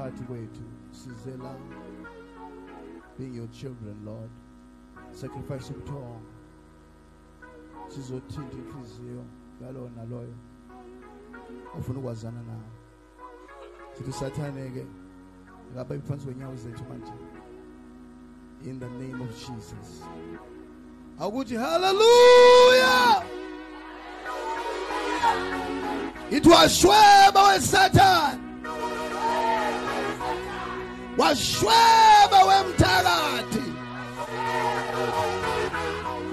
phakathi kwethu sizela being your children lord. Sacrifice ubuthongo sizothinta inhliziyo yalowo naloyo ofuna ukwazana nawe sithi sathane ke ngaba iphansi kwenyawo zethu in the name of Jesus. Akuthi hallelujah! It was shweba wesathane washweba wemthakathi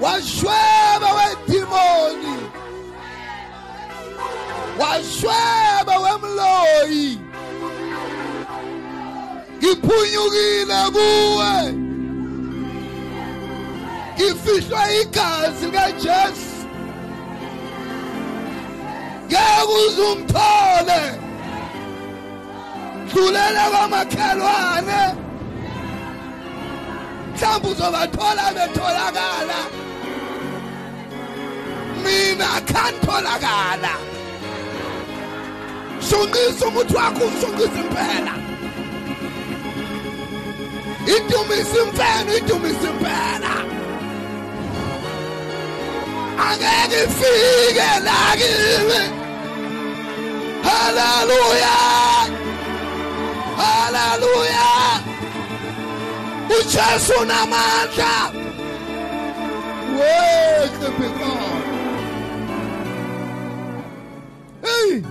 washweba wedimoni washweba wemloyi ngiphunyukile kuwe. Ngifihlwa igazi likaJesu ngeke uzumthole dlulela kwamakhelwane mhlawumbe uzobathola betholakala. Mina khanitholakala shunqisa umuthi wakho ushunqisa impela. Idumisa imfeno idumisa impela. Angeke ifike la kimi haleluya! Haleluya ujesu god hey.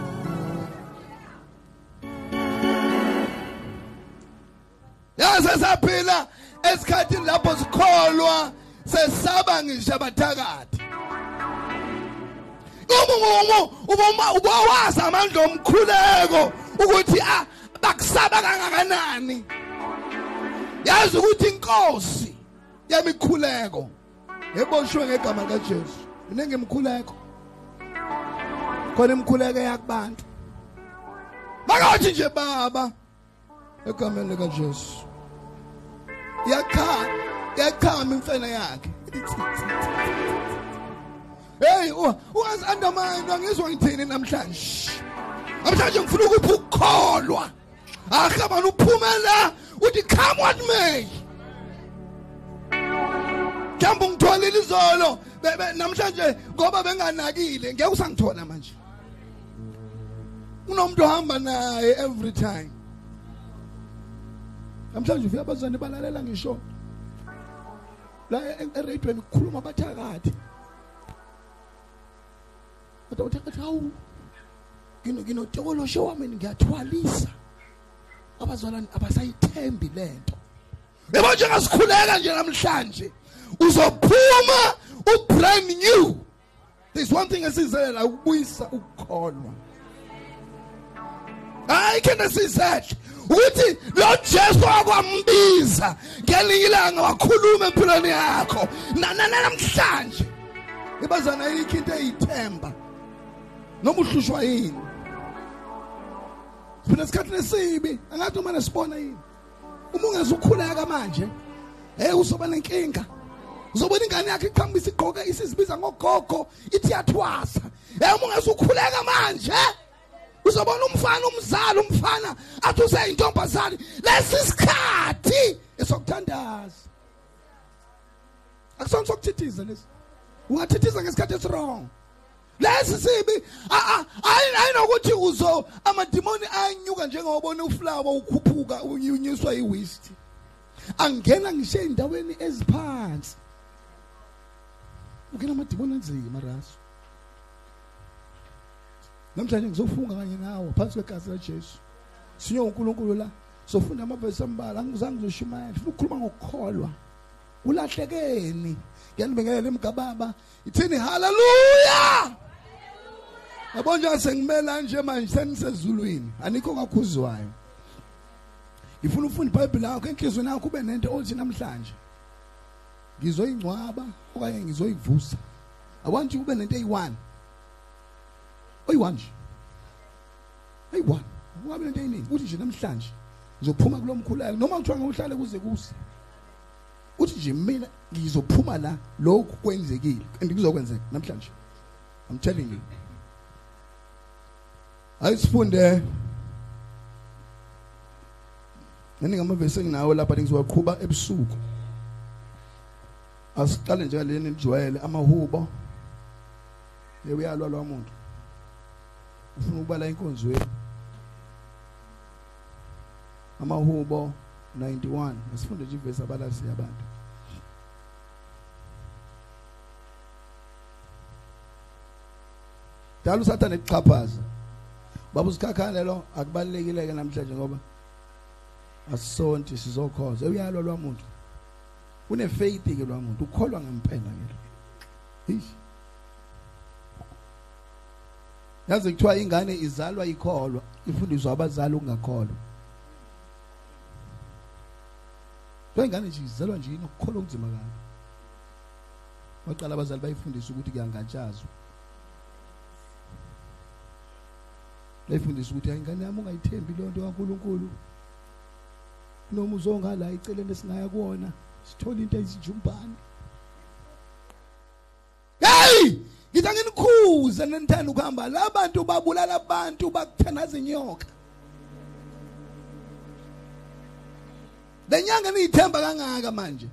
Yaze saphila esikhathini lapho sikholwa sesaba ngisho abathakathi. Uma uma ubawazi amandla omkhuleko ukuthi ah bakusaba kangakanani? Yazi ukuthi inkosi yemikhuleko eboshwe ngegama likaJesu iningi imkhuleko khona imkhuleko yakubantu makathi nje baba egameni likaJesu. Yakha yakhama imfene yakhe. Hey uwazi undermine angizwa ngithini namhlanje? Namhlanje ngifuna ukuphi ukukholwa akhaba uphumela uthi come what may Jambo ngitholile izolo namhlanje ngoba benganakile ngeke usangithola manje unomuntu ohamba naye every time namhlanje ufika abazane balalela ngisho la eradweni kukhuluma abathakathi kodwa uthakathi hawu nginotekolosho wami ngiyathwalisa abazalwane abasayithembi lento yebo njengasikhuleka nje namhlanje uzophuma u brand new. There's one thing esizelela ukubuyisa ukukholwa. Hayi kene sizathi ukuthi lo Jesu akwambiza ngelinye ilanga wakhuluma empilweni yakho. Namhlanje. Ibazana yikho into eyithemba. Noma uhlushwa yini? Sifuna isikhathi esibi angathi uma nesibona yini? Uma ungezukhuleka manje hey uzoba nenkinga. Uzobona ingane yakhe iqhambisa igqoke isizibiza ngogogo ithi yathwasa hey uma ungezukhuleka manje uzobona umfana umzali umfana athi useyintombazane. Lesisikhathi esokuthandaza. Akusona sokuthithiza lesi. Ungathithiza ngesikhathi esirong lesi sibi ayinokuthi uzo amadimoni anyuka njengobona uflower ukhuphuka unyuswa iwist angena ngisho endaweni eziphansi. Ungena amadimoni anzima raso namhlanje ngizofunga kanye nawe phansi kwegazi laJesu sinye uNkulunkulu la sofunda amavesi ambala angizange ngizoshumayela funa ukukhuluma ngokukholwa. Ulahlekeni ngiyanibingelela emgababa. Ithini? Haleluya yabo nje sengimela nje manje senisezulwini anikho kakhuzwayo. Ngifuna ufunda iBhayibheli lakho enhlizweni yakho ube nento othi namhlanje. Ngizoyingcwaba okanye ngizoyivusa. I want you ube nento eyi1 oyi1 nje. Eyi1 ungabe nento eyiningi. Uthi nje namhlanje ngizophuma kulomkhuleko noma kuthiwa ngawuhlale kuze kuse. Uthi nje mina ngizophuma la. Lokhu kwenzekile. And kuzokwenzeka namhlanje. I'm telling you. Ayisifunde Nani ngamavesi enginawo lapha ngizoqhubha ebusuku. Asiqale nje ngaleni nijwayele amahubo. Uyalwa lo muntu. Ufuna ukubala inkonzweni. Amahubo 91 asifunde nje ivesi abalasi yabantu. Dala usathane ekuxhaphaza. Baba usikhakhane lo akubalekile ke namhlanje ngoba asisonti sizokhoza. Uyalwa lwamuntu une faith ke lwamuntu ukholwa ngempela ke ish yazi kuthiwa ingane izalwa ikholwa ifundiswa abazali ukungakholwa. Lo ingane nje izalwa nje inokukholwa okunzima kabi. Waqala abazali bayifundisa ukuthi kuyangatshazwa bayifundisa ukuthi ingane yami ungayithembi lonto kaNkuluNkulu? Noma uzongala iceleni esingaya kuona sithola into ezijumbane hey! Ngithi anginikhuze nenithanda ukuhamba. Labantu babulala abantu bakuthanaza inyoka lenyanga niyithemba kangaka manje?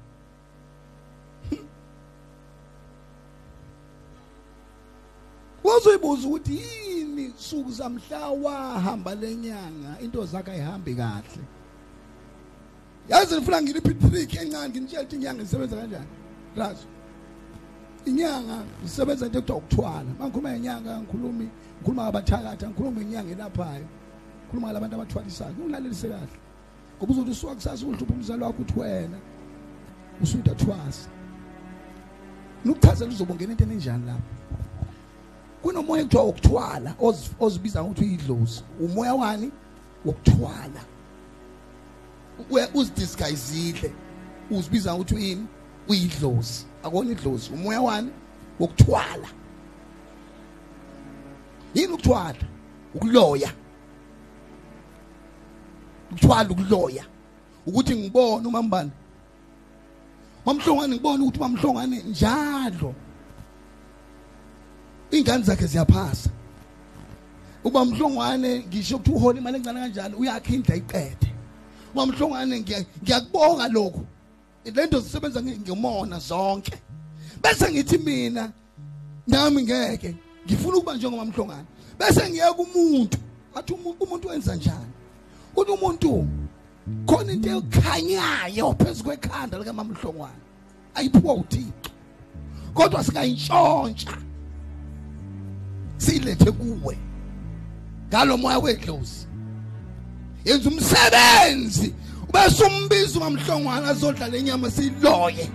Wozoyibuza ukuthi yini suku zamhla wahamba lenyanga into zakhe ayihambi kahle. Yazi ngifuna ngiliphi trick encane nginitshela ukuthi inyanga isebenza kanjani? Razo inyanga isebenza into ekuthiwa ukuthwala. Mangikhuluma ngenyanga ngikhulumi ngikhuluma ngabathakatha ngikhuluma ngenyanga elaphayo ngikhuluma ngalabantu abathwalisayo ungilalelise kahle. Ngoba uzothi usuka kusasa uhlupha umzali wakho uthi wena usuda thwasa nukuchazela uzobongena into enjani lapho? Kunomoya ekuthiwa ukuthwala ozibiza ngokuthi uyidlozi umoya wani? Wokuthwala. Uzidisguisile uzibiza ukuthi uyini uyidlozi. Akona idlozi. Umoya wani? Wokuthwala. Yini ukuthwala? Ukuloya. Ukuthwala ukuloya. Ukuthi ngibone umambani mamhlongane ngibone ukuthi mamhlongane njalo. Ingane zakhe ziyaphasa. Uba mhlongwane ngisho ukuthi uhola imali encane kanjani uyakhe indla iqede mamhlongane ngiyakubonga lokho lento zisebenza ngemona zonke. Bese ngithi mina nami ngeke ngifuna ukuba njengomamhlongane bese ngiyeka umuntu athi umuntu wenza njani? Uthi umuntu khona into ekhanyayo phezulu kwekhanda lika mamhlongwane ayiphiwa uThixo kodwa singayintshontsha silethe kuwe. Ngalo moya wedlozi yenza umsebenzi. Bese umbiza ngamhlongwana azodlala inyama siloye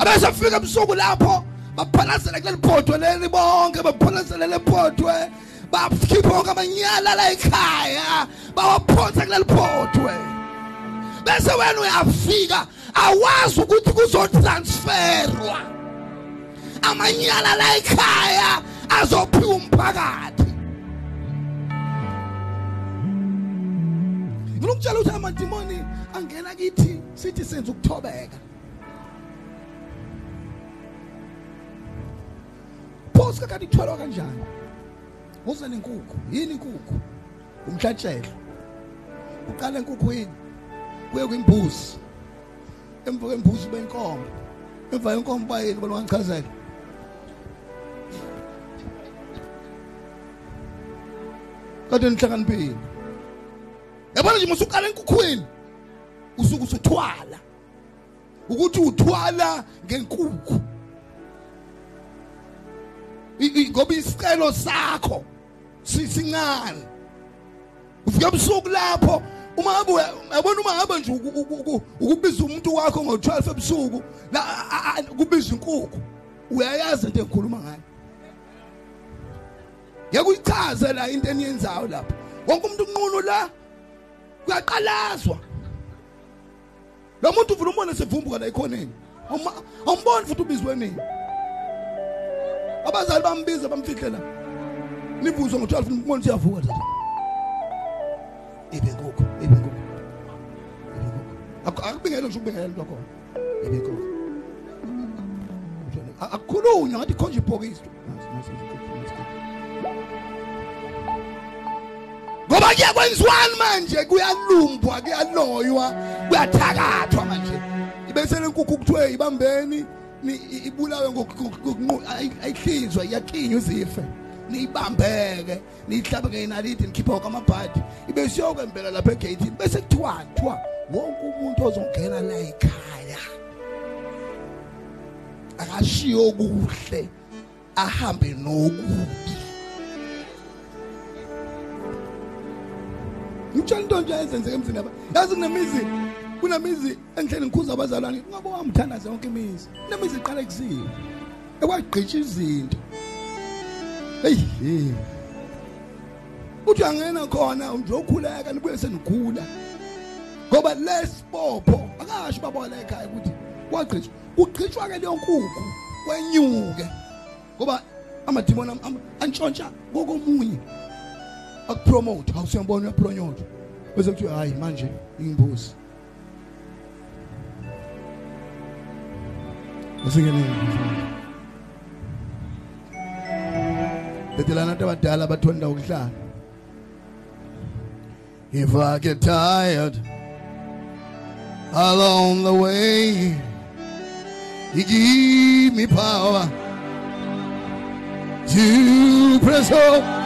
abese afika ebusuku lapho baphalazela kuleli photo leli bonke baphalazela le photo bakhipha bonke amanyala la ekhaya bawaphonsa kuleli photo bese wena uyafika awazi ukuthi kuzotransferwa. Amanyala la ekhaya azophiwa umphakathi. Ngifuna ukutshela ukuthi amadimoni angena kithi sithi senza ukuthobeka. Phosi kakade ithwalwa kanjani? Uze nenkukhu yini inkukhu? Umhlatshelo. Uqala enkukhwini kuye kwimbuzi. Emva kwembuzi benkomo emva yenkomo bayini bona kade nihlakaniphile yabona nje musuqala enkukhwini usuke usuthwala ukuthi uthwala ngenkukhu. Ngoba isicelo sakho sisincane. Ufika ebusuku lapho uma ngabe yabona uma ngabe nje ukubiza umuntu wakho ngo12 ebusuku la kubiza inkukhu uyayazi into engikhuluma ngayo. Yeke uyichaze la into eniyenzayo lapha. Wonke umuntu unqunu la kuyaqalazwa. Lo muntu uvula umbone sevumbuka la ekhoneni. Awumboni futhi ubizwe nini? Abazali bambiza bamfihle la nivuzwe ngo12 umbone siyavuka tata. Ibe nkukhu ibe nkukhu akubingelo nje ukubingela into khona ibe nkukhu akukhulunywa ngathi khonje ibhokisi. Ngoba kuyakwenziwani manje? Kuyalumbwa kuyaloywa kuyathakathwa manje. Ibese lenkukhu kuthiwe ibambeni ibulawe ayihlinzwa iyakhinywa izife. Niyibambeke niyihlabe ngeyinalithi nikhipha kwamabhadi ibe siyokwembela lapha egeyithini bese kuthiwa kuthiwa wonke umuntu ozongena la ekhaya akashiyo kuhle ahambe nokubi. Ngitshela into nje ezenzeka emzini yaba yazi kunemizi kunemizi engihleli ngikhuza abazalwane ungabe wamthandaza yonke imizi. Nemizi iqala ekuziwe ekwagqitsha izinto. Hey uthi angena khona nje okhuleka nibuye senigula. Ngoba lesibopho akasho babola ekhaya ukuthi kwagqitshwa ugqitshwa ke leyo nkukhu kwenyuke. Ngoba amadimoni antshontsha kokomunye akupromote awusiyambona bese kuthiwa hayi manje Betelana abadala If I get tired along the way you give me power to press on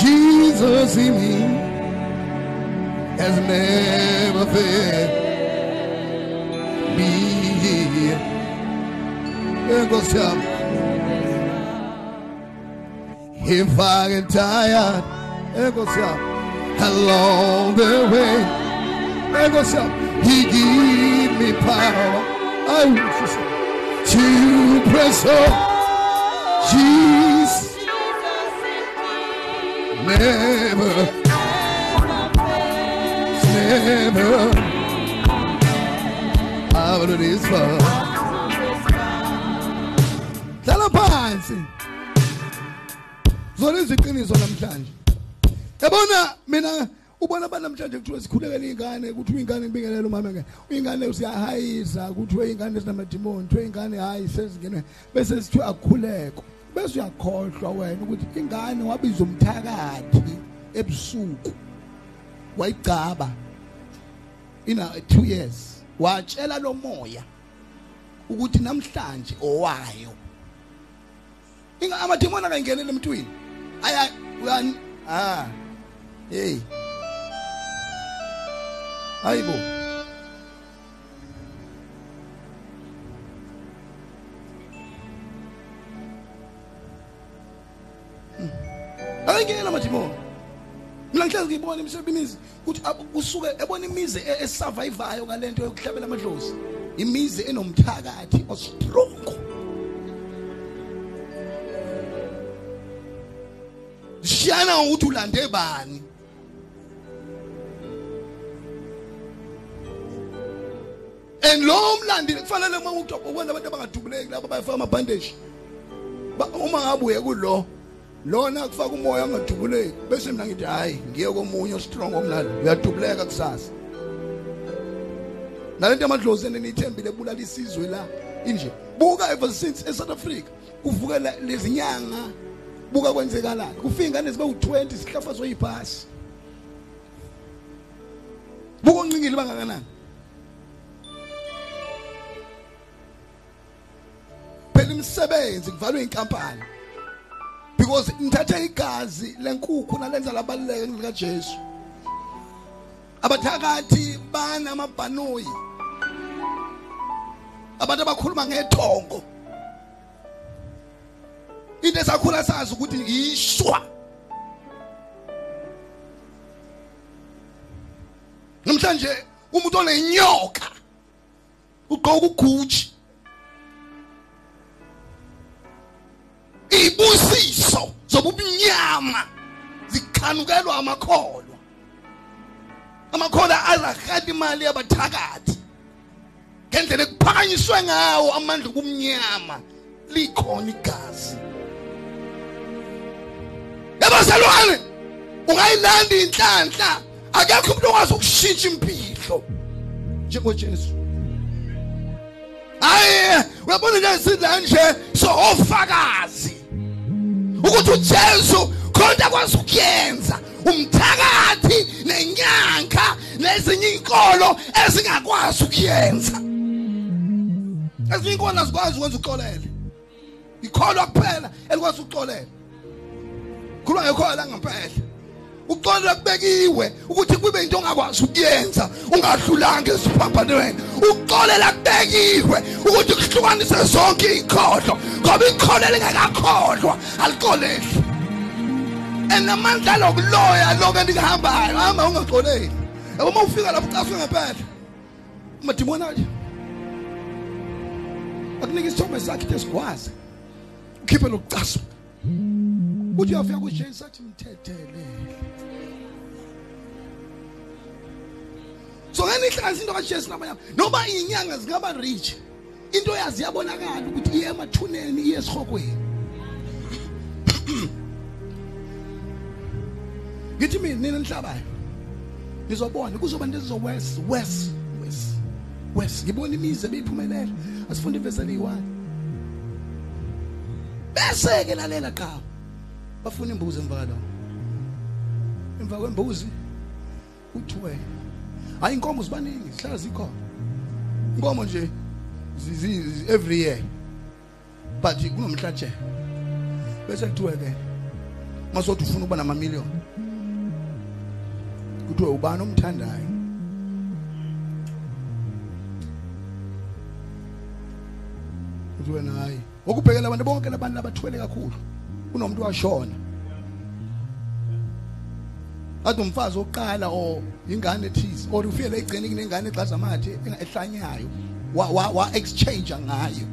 Jesus in me has never failed me. There goes some. If I get tired, there goes some. Along the way, goes some. He give me power. I to press on. Jesus never, never out of this far. Hlala phansi. Zona iziqiniso namhlanje. Yabona mina ubona abantu namhlanje kuthiwa sikhulekele ingane ukuthi ingane ibingelele umama ngeke. Ingane usiyahayisa kuthiwe ingane esinamadimoni, kuthiwe ingane hayi sezingenwe bese sithiwa akukhuleko. Bese uyakhohlwa wena ukuthi ingane wabiza umthakathi ebusuku. Wayigcaba ina 2 years. watshela lo moya ukuthi namhlanje owayo inga amademona kangenele emntwini aya uyani ah hey hayibo ayingena amademona mina ngihlezi ngibona emsebenzini ukuthi kusuke ebona imizi e-, esurvivayo kalento yokuhlabela amadlozi. Imizi enomthakathi ostrong. Shiyana ukuthi ulande bani? And lo mlandi kufanele uma ukubona abantu abangadubuleki laba bayafaka amabandage uma ngabuye kulo lona kufaka umoya ungadubuleki bese mina ngithi hayi ngiye komunye strong omlalo uyadubuleka kusasa. Nalento amadlozi enithembile ebulala isizwe la inje buka ever since eSouth Africa kuvuka lezinyanga buka kwenzekalala kufika ingane zibe u20 sihlafazwe yibhasi buka oncingile bangakanani phela imisebenzi kuvalwe inkampani. Because ngithatha igazi lenkukhu nalenza labaluleke lika Jesu abathakathi banamabhanoyi abantu abakhuluma ngethongo. Into esakhula sazi ukuthi ngishwa namhlanje umuntu onenyoka ugqoka ugucci ibusiso zobumnyama zikhanukelwa amakholwa. Amakholwa azahada imali yabathakathi. Ngendlela ekuphakanyiswe ngawo amandla obumnyama likhona igazi. Yabazalwane ungayilanda inhlanhla akekho umuntu okwazi ukushintsha impilo njengoJesu. Hayi uyabona nje sidla nje so ofakazi. Ukuthi uJesu khona akwazi ukuyenza umthakathi nenyanka nezinye inkolo ezingakwazi ukuyenza. Ezinye inkolo azikwazi ukwenza uxolele. Ikholwa kuphela elikwazi ukuxolela khuluma ngekholwa la ngempela uxolelwa kubekiwe ukuthi kube into ongakwazi ukuyenza. Ungadlulanga esiphambanweni. Uxolela kubekiwe ukuthi kuhlukanise zonke inkhohlo ngoba inkhohlo elingakakholwa alixoleli enamandla lokuloya lokho endikuhambayo hamba ungaxoleli yabo uma ufika lapho ucaswe ngempela umadimoni aje akunika isithombe sakhe ithi sikwazi ukhiphe lokucaswa. Uthi uyafika kujesu athi mthethele so ngani ihlanganisa into kajesu nabanye noma inyanga zingaba rich into yazi yabonakala ukuthi iye emathuneni iye esihokweni ngithi mina nina nihlabayo nizobona kuzoba into west west west west ngibona imizi ebeyiphumelela asifunda ivesi eliyi-one bese ke lalela qha bafuna imbuzi emva kwalo. Emva kwembuzi uthiwe hayi inkomo zibaningi zihlala zikhona. Inkomo nje every year but kunomhlatshe bese kuthiwe ke masothi ufuna ukuba namamiliyoni kuthiwe ubani omthandayo? Kuthiwe nayi ukubhekela abantu bonke labantu abathwele kakhulu. Kunomuntu washona. Athi umfazi oqala o ingane thize or ufike la egcene kunengane exaza amathe ehlanyayo wa wa, wa exchange ngayo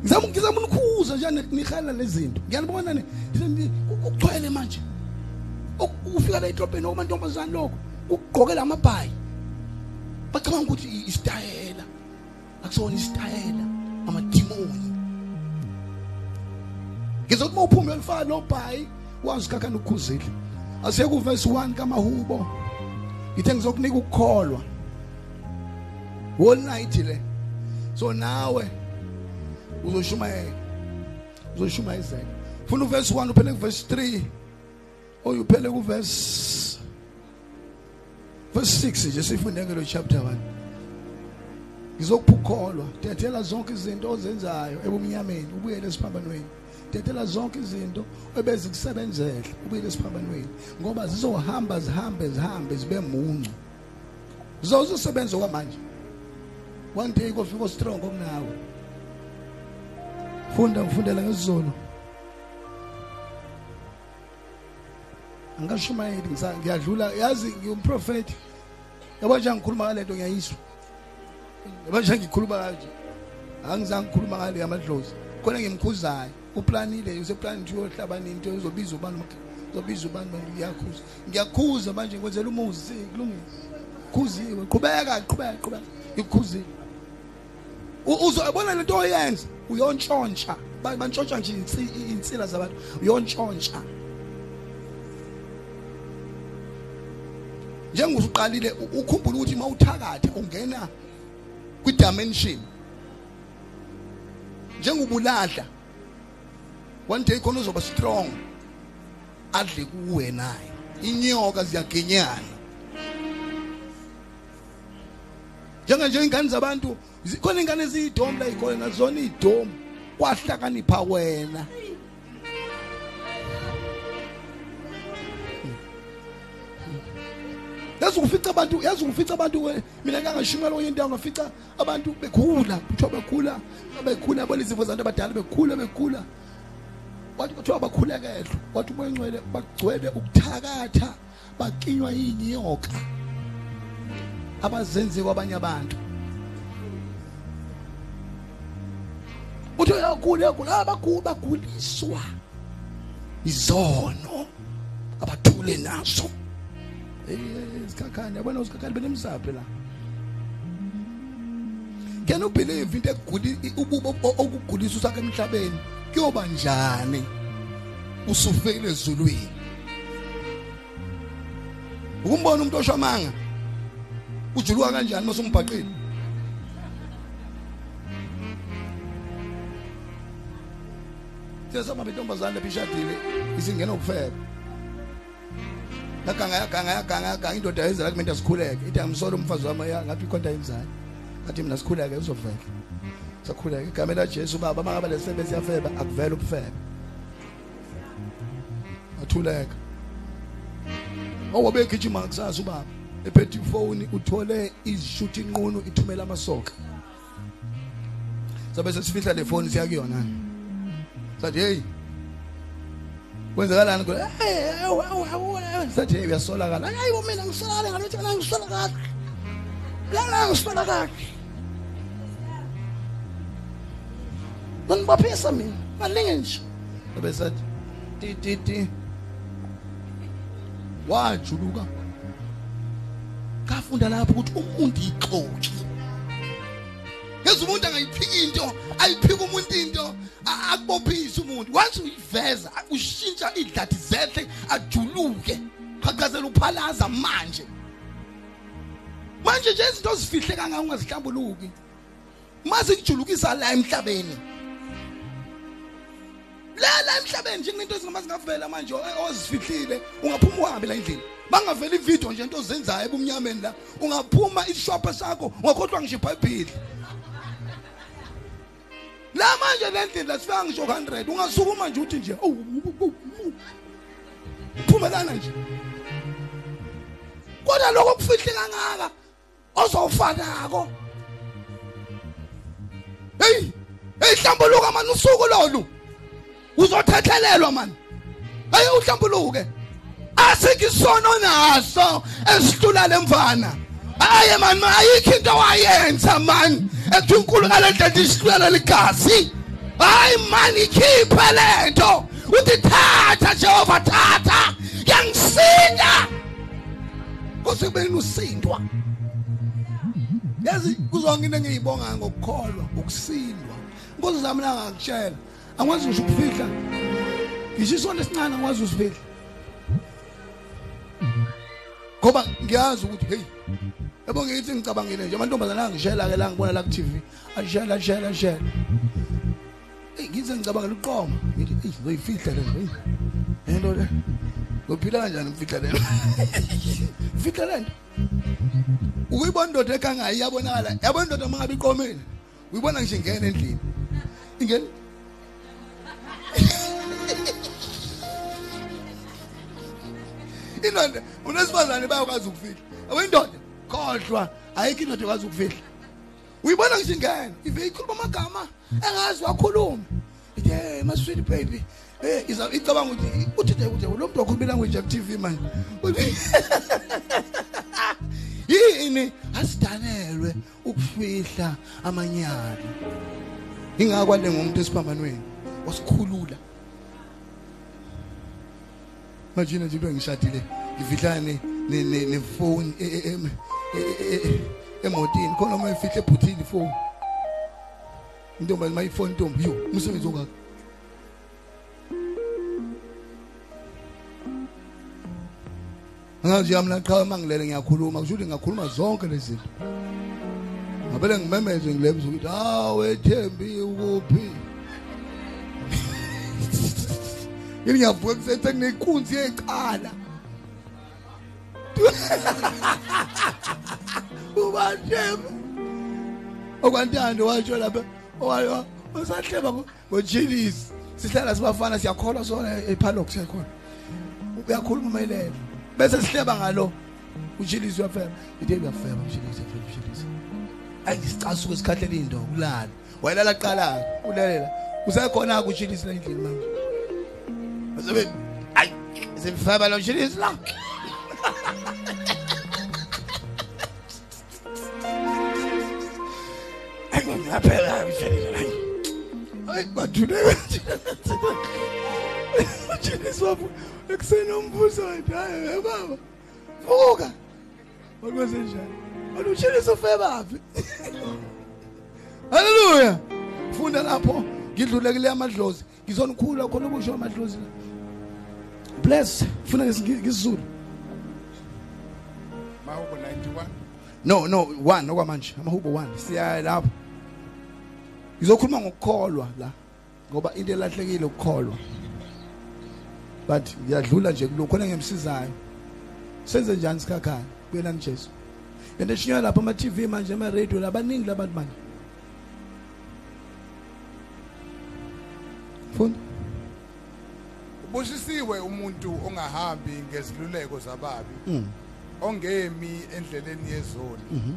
Ngizama ngizama ukukhuza njani nihala lezinto. Ngiyanibona ni ukuchwele manje. Ufika la edrobheni okumantombazana lokho ukugqokela amabhayi. Bacabanga ukuthi isitayela. Akusona isitayela amadimoni. Ngizothi uma uphuma elifana nobhayi wazi kakhani ukukhuzile. Asiye ku verse 1 kaMahubo. Ngithe ngizokunika ukukholwa. Whole night le. So nawe uzoshumayela uzoshumayezela funa uverse 1 uphele kuverse 3 or uphele kuverse verse 6 nje sifunde ngelo chapter 1 ngizokuphukolwa tethela zonke izinto ozenzayo ebumnyameni ubuyele esiphambanweni tethela zonke izinto ebezikusebenzela ubuyele esiphambanweni ngoba zizohamba zihambe zihambe zibe muncu. Zizosebenza kwamanje one day kofika strong kunawe. Funda ngifundela ngesizulu angashumayeli ngiyadlula. Yazi ngiyumprofeti yabo nje ngikhuluma ngale nto ngiyayiswa. Yabo nje ngikhuluma kanje. Angizange ngikhuluma ngale amadlozi khona ngimkhuzayo. Uplanile useplanini ukuthi uyohlaba into uzobiza ubani uzobiza ubani manje ngiyakhuza ngiyakhuza manje ngikwenzela umuzi kulungile. Khuziwe qhubeka qhubeka qhubeka. Ngikukhuzile uzobona lento oyenza? Uyontshontsha. Bantshontsha nje insila zabantu. Uyontshontsha. Njengosuqalile ukhumbula ukuthi mawuthakatha ungena kwidimension njengobulahla one day khona uzoba strong. Adle kuwe naye inyoka ziyagenyana. Njenganje ingane zabantu khona ingane eziyidomu la ikhona nazona idomu kwahlakanipha wena. Yazi ufica abantu yazi ufica abantu mina ngangashimela kwenye indawo ngafica abantu bekhula kuthiwa bekhula bekhula bona izifo zabantu abadala bekhula bekhula. Wathi kuthiwa bakhulekelwe wathi ubengcwele bagcwele ukuthakatha bakinywa yinyoka. Abazenzi kwabanye abantu. Uthi uyakhula uyakhula abakhulu baguliswa. Izono abathule naso isikhakhane yabona usikhakhane benemsaphe la? Can you believe into eguli ububo okugulisa usakhe emhlabeni? Kuyoba njani usufele ezulwini? Ukumbona umuntu oshwamanga ujuluka kanjani mase umbhaqile sesama intombazane lapha ishadile isingena ukufeka yaganga yaganga yaganga yaganga indoda yenzela kumele sikhuleke ithi amsolo umfazi wami ya ngathi ikhonta imzali ngathi mina sikhuleke uzovela sakhuleka igama la Jesu baba mangabe lesebenzi yafeba akuvela ubufebe. Athuleka owabe gijima kusasa ubaba. Ephethe ifoni uthole izishuthi inqunu ithumela amasoka sabe sesifihla le phone siya sathi hey kwenzakalani? Sathi hey uyasolakala. Hayi mina ngisolakala ngalothi la ngisolakala ngibaphisa mina malinge nje. Sabe sathi ti ti ti. Wajuluka. Kafunda lapho ukuthi umuntu ixoki. Yazi umuntu angayiphiki into ayiphika umuntu into akubophisa umuntu. Once uyiveza ushintsha idlathi zehle ajuluke. Qhaqhazela uphalaza manje. Manje nje izinto zifihle kangaka ungazihlambuluki. Mase kujulukisa la emhlabeni. La la emhlabeni nje into ezingamazingavela manje ozifihlile ungaphuma uhambe la endlini. Bangavela ivideo nje into ozenzayo ebumnyameni la ungaphuma ishopha sakho ungakhohlwa ngisho iBhayibheli. La manje le ndlela sifika ngisho 100 ungasukuma nje uthi nje phumelana nje. Kodwa lokho kufihle kangaka ozowufanako. Hey hey hlambuluka mani usuku lolu. Uzothethelelwa mani? Hey uhlambuluke. Asikisono naso esihlula lemvana aye mani ayikho into wayenza mani ethi unkulu ngalendlela isihlula ligazi. Hayi mani ikhiphe lento uthi thatha Jehova thatha yangisinda kusebeni usindwa yazi kuzonke into engiyibonga ngokukholwa ukusindwa. Inkosi zami la ngakutshela angikwazi ngisho ukufihla ngisho isonto esincane angikwazi usifihla ngoba ngiyazi ukuthi hey yabo ngithi ngicabangile nje. Amantombazana angishela ke la ngibona la ku TV ashela ashela ashela. Hey ngize ngicabangela uqoma ngithi hey zoyifihla le hey. Yento le. Ngophila kanjani mfihla le fihla le uyibona indoda ekangayi yabonakala yabona indoda mangabe iqomile? Uyibona ngisho ingena endlini. Ingena. indoda unesifazane bayakwazi ukufihla. Awuyindoda khohlwa ayikho indoda ekwazi ukufihla. Uyibona ngisho ingena ive ikhuluma amagama engazi wakhuluma. Ithi hey my sweet baby eh iza icabanga ukuthi uthi nje ukuthi lo muntu wakhuluma language ya TV manje. Yini? Asidanelwe ukufihla amanyala. Ingakwale ngomuntu esiphambanweni. Wasikhulula manje nje into ngishadile ngifihlane nefoni emotini khona uma ifihle ebhuthini ifoni intombi mayifoni intombi yo umsebenzi ongaka Angazi yami qha mangilele ngiyakhuluma kusho ukuthi ngakhuluma zonke lezi zinto. Ngabele ngimemeze ngilebza ukuthi hawe ethembi ukuphi. Yini ngiyavuka kusethe kunenkunzi yeqala. Ubathemba. Okwantando washo lapha owayo usahleba ngojilisi. Sihlala sibafana siyakholwa sona ephalox siyakhona. Uyakhuluma mayelele. bese sihleba ngalo ujilisi uyafema ithe uyafema ujilisi uyafema ujilisi ayi sicasuke sikhathele into kulala wayelala qala ulalela usekhona ku ujilisi la endlini manje asebe ayi semfaba lo ujilisi la ayi ngaphela ujilisi la ayi bathule ujilisi wafu ekuseni umbuzo wathi hayi baba vuka wakwenze njani alutshilisa ufebaphi haleluya funda lapho ngidlule kule amadlozi ngizona ukukhula khona ubusho amadlozi bless funa ngesizulu. Mahubo 91 no no one okwamanje amahubo 1 siya lapho. Ngizokhuluma ngokukholwa la ngoba into elahlekile ukukholwa. But ngiyadlula nje kulokho khona ngemsizayo. Senze njani sikhakhaya kuyelani Jesu into eshinywa lapha ama TV manje ama radio labaningi labantu manje. Funda Ubusisiwe umuntu ongahambi ngeziluleko zababi, mm. ongemi endleleni yezoni, mhm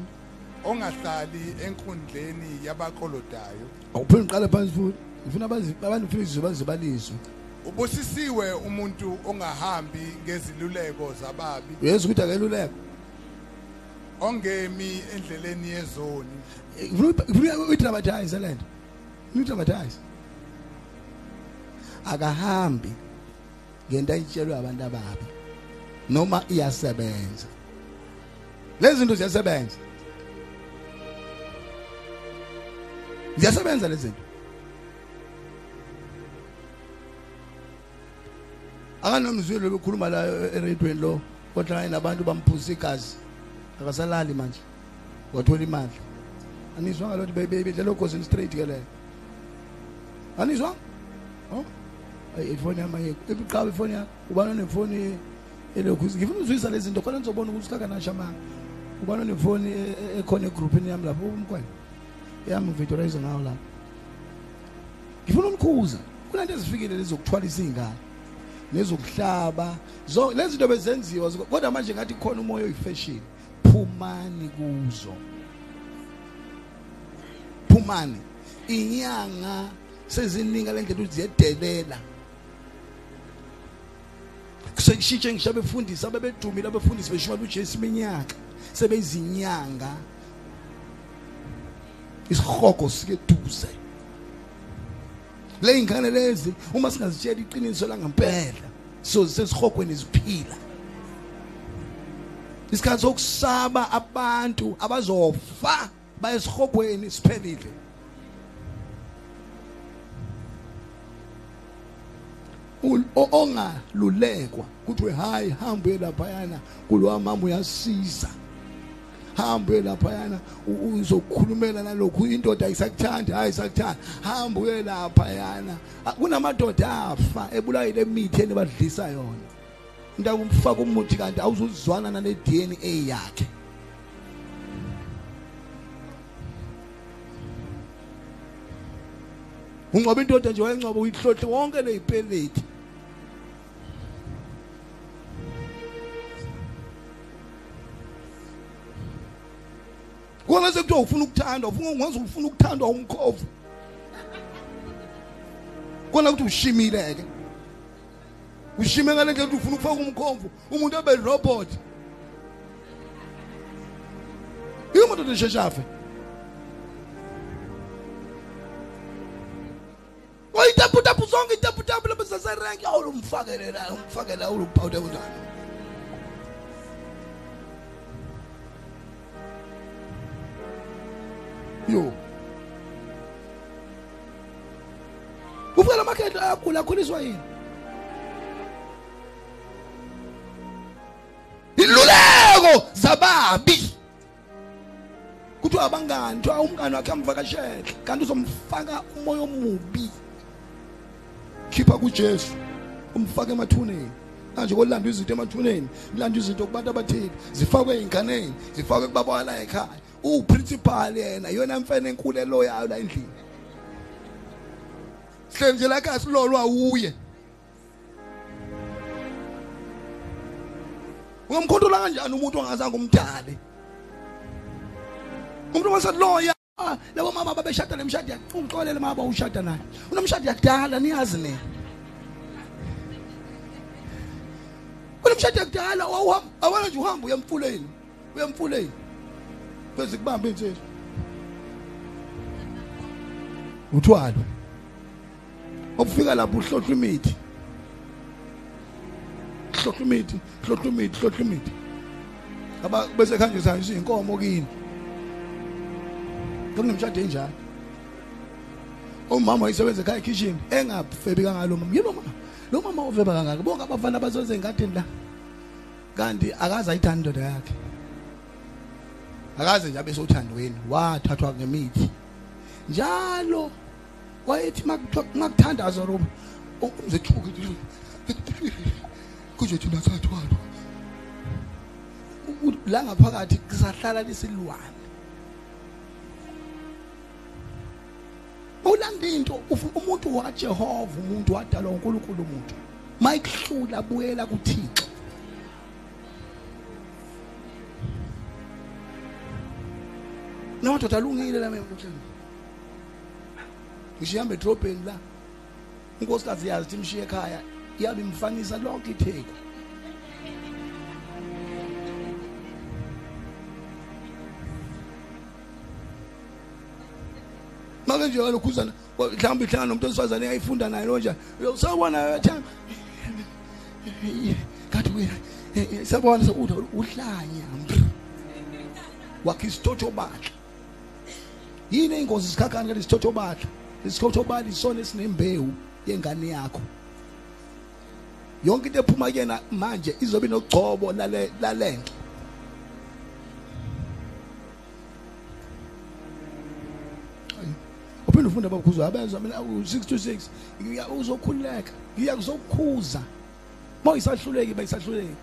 ongahlali enkundleni yabakolodayo. awuphinde uqale phansi futhi. Ngifuna abantu ufuna izizwe bazibaliswe. Ubusisiwe umuntu ongahambi ngeziluleko zababi, uyezwa ukuthi akeluleka ongemi endleleni yezoni, ngifuna uyidramatize lento uyidramatize akahambi. Ngento ayitshelwe abantu ababi. Noma iyasebenza. Lezi zinto ziyasebenza. Ziyasebenza lezi zinto. Akanomzwelo bekhuluma la eradweni lo kodwa nabantu bamphuza igazi. Akasalali manje. Wathola imali. Anizwa ngalokho bebedlela ogozini straight ke leyo anizwa oh. ayi ifoni yami ebiqaba ifoni yakho ubana nefoni elokhu ngifuna uzwisa lezi zinto khona nizobona ukuthi kaka nasha manga ubana nefoni e- e- ekhona egroupini yami lapho? Umkwena yami uvidorize ngawo lapho. Ngifuna umkhuza kunanto ezifikile lezokuthwalisa izingane nezokuhlaba zo lezi zinto bezenziwa ziko- kodwa manje ngathi khona umoya oyifashion phumani kuzo. Phumani. Inyanga sezininga lendlela ukuthi ziyedelela sekushintshe ngisho abefundisi abebedumile abefundisi beshumayela uJesu iminyaka. Sebezinyanga. Isihogo sike duze le ingane lezi uma singazitshela iqiniso langempela so sesihogweni ziphila isikhathi sokusaba abantu abazofa bayesihogweni siphelile. Ongalulekwa. Kuthiwe hayi hambe laphayana. Kulowa mama uyasiza. Hambe laphayana u- uzokhulumela nalokhu. Indoda ayisakuthandi hayi isakuthanda hambe uye laphayana. Ah, kunamadoda afa ebulayile emithi enibadlisa yona. Into akumfaka umuthi kanti awuzuzwana nale DNA yakhe. Ungcoba indoda nje wayengcoba uyihlohle wonke leyipeleti Kona sekuthiwa ufuna ukuthandwa, ungenza ufuna ukuthandwa umkhovu. Kona ukuthi ushimile ke. Ushime ngale ndlela ukuthi ufuna ukufaka umkhomvu, umuntu abe robot. Umuntu lesheshafe. Oyitapu tapu zonke itapu tapu lapha saserank awulu mfakele la, umfakele awulu powder kunjani. Yo. Ufika lamakhetho ayagula akhuliswa yini? Iluleko zababi. Kuthiwa abangani kuthiwa umngane wakhe amvakashele kanti uzomfaka umoya omubi. Khipha kujesu umfake emathuneni. Kanje kolandwa izinto emathuneni kulandwa izinto kubantu abathile zifakwe ey'nganeni zifakwe kubaba la ekhaya. Uwuprincipal yena yona mfene enkulelo yayo la endlini. Sihleli nje la ekhaya silolwa uye. Ungamkhontrola kanjani umuntu ongazange umdale? Umuntu ongasaloya Ah, labo mama babeshada nemshado yakhe. Ungixolele mama ushada naye. Unomshado yakudala niyazi nina unomshado yakudala wawuhamba awona nje uhamba uyemfuleni uyemfuleni bese kubamba insizwa uthwalo okufika lapho uhlohla imithi. Hlohla imithi hlohla imithi hlohla imithi. Aba bese khanje sayo inkomo kini. Kunemshado enjalo umama wayesebenza ekhaya kitchen engafebi kangalo mama. Yebo mama. Lo mama oveba kangaka. Bonke abafana bazoze engadini la. Kanti akaze ayithanda indoda yakhe. Akaze nje abe sothandweni wathathwa ngemithi. Njalo wayethi makuthandaza robo umzethuke kuzothi nasathwalo la ngaphakathi kusahlala lisilwane ulanda into umuntu waJehova umuntu wadalwa uNkulunkulu umuntu. Mayikuhlula buyela kuThixo. Namadoda alungile la mfutsheni Ngishiyamba edrobheni la unkosikazi yazi ukuthi imshiye ekhaya iyabe imfanisa lonke itheku make nje lokhuzana mhlawumbe ihlangana nomuntu osifazane ayifunda naye lo nje usabona thanga kathi wena sabona sokuthi uhlanya wakhe isitotho bakhe yini ingozi sikhakhani ke isitotho bakhe isitotho bakhe isona esinembewu yengane yakho. Yonke into ephuma kuyena manje izobe inogcobo lale lalenhle uphinde ufunde abakhuza abenza mina u6 to 6 uzokhululeka ngiya kuzokukhuza. Mayisahluleki bayisahluleki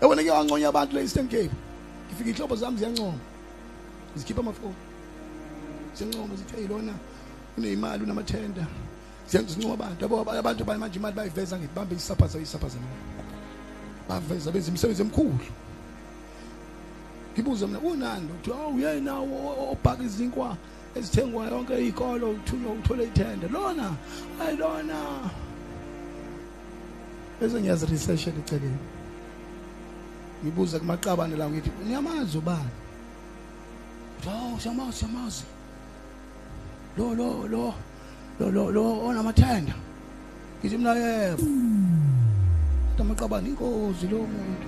Yabona ke wanconya abantu la Eastern Cape? Ngifika ihlobo zami ziyancoma. Zikhipha amafoni ziyancoma zithi hey lona uneyimali unamathenda ziyancoma abantu. Yabo abantu manje imali bayiveza ngibambe isaphaza isaphaza baveza benza imisebenzi emkhulu ngibuza mina unando uthi awu uyena obhaka izinkwa ezithengwa yonke izikolo uthunywa uthola ithenda. Lona hayi lona. Bese ngiyazi research eceleni. Ngibuza kumaqabane la ngithi niyamazi ubani? Hawu siyamazi siyamazi. Lo lo lo lo lo lo onamathenda. Ngithi mina yebo. Amaqabane inkozi lo muntu.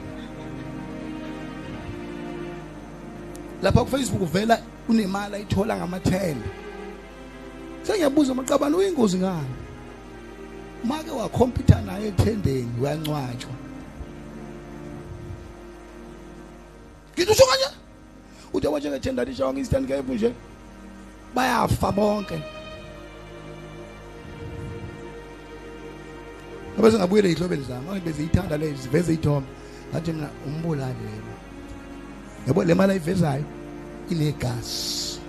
Lapha ku Facebook uvela unemali ayithola ngamathenda. Sengiyabuza amaqabane uyingozi ngani? Make wakhompyutha naye ethendeni uyancwatshwa ngithi usho kanje uthi abanje ngethenda lishawa ngeastern cape nje bayafa bonke. Abese ngabuyele ezihlobeni zami manje beziyithanda lezi ziveze ithombe. Ngathi mina umbulali yena yabo le mali ayivezayo inegas.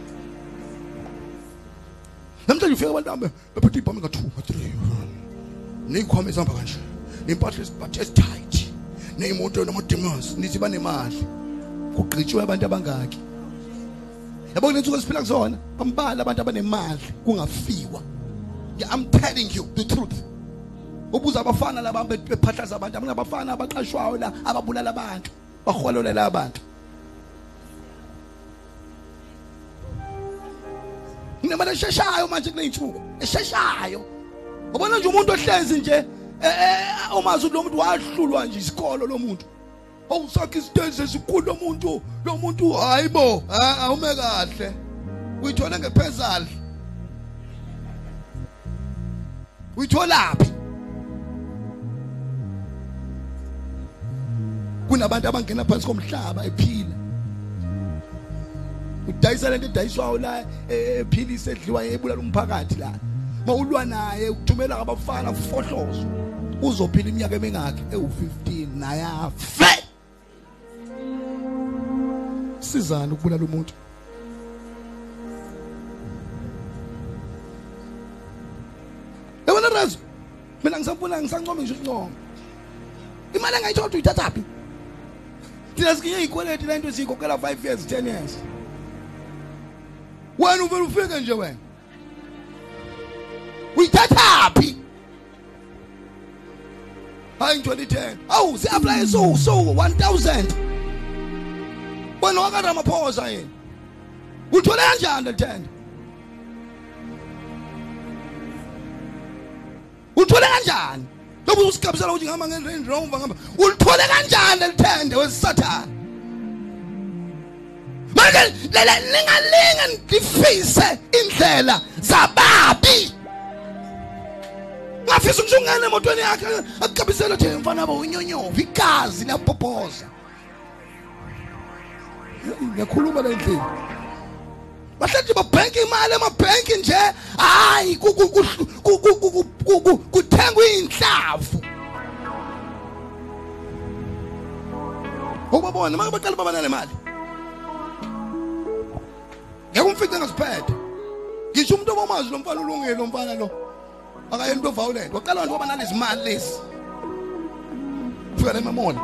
Namhlanje ufika abantu bephethe ibhomu nga 2 nga 3 neyikhwama ezihamba kanje nempahla esibathi esitight neyimoto namadimos nithi banemali kugqitshiwe abantu abangaki. Yabo kulensuku esiphila kuzona bambala abantu abanemali kungafiwa. I'm telling you the truth. Ubuza abafana laba bephathaza abantu abangabafana abaqashwayo la ababulala abantu bahololela abantu. Kunemali esheshayo manje kuley'nsuku esheshayo. Ubona nje umuntu ohlezi nje umazi lo muntu wahlulwa nje isikolo lo muntu. Awusakhe isiteji esikhulu lo muntu lo muntu hayibo awume kahle. Uyithola ngephezali. Uyitholaphi kunabantu abangena phansi komhlaba ephila. Udayisa lento edayiswayo la ephilisa edliwa ebulala umphakathi la. Mawulwa naye ukuthumela abafana fohlozo uzophila iminyaka emingaki? Ewu15 naye afe sizana ukubulala umuntu. Yabona Razo? Mina ngisafuna ngisancoma ngisho uncoma. Imali engayithola uyithathaphi Thina sikinye ikweleti la into siyikhokhela 5 years 10 years. Wena uvela ufike nje wena. Uyithathaphi hayi ngithola i10 awu si apply so so 1000 wena wakaramaphosa yena? Uthole kanjani le10 uthole kanjani? Lobu usigabisela ukuthi ngihamba nge-range rover ngihamba. Ulithole kanjani lelithende wesisathane manje lele lingalinga ngifise indlela zababi. Ngafisa ukuthi ungene emotweni yakhe akugabisela ukuthi mfana ba unyonyova igazi liyabhobhoza. ngiyakhuluma nendlini bahlethi babhenki imali emabhenki nje. Hayi kuthengwa inhlavu ubabona manje baqala babana lemali ngeke umfice ngasiphethe ngisho umuntu obomazi lo mfana ulungile lo mfana lo. Akayeni into violent waqala nje wabana lezi mali lezi. Fika lemamona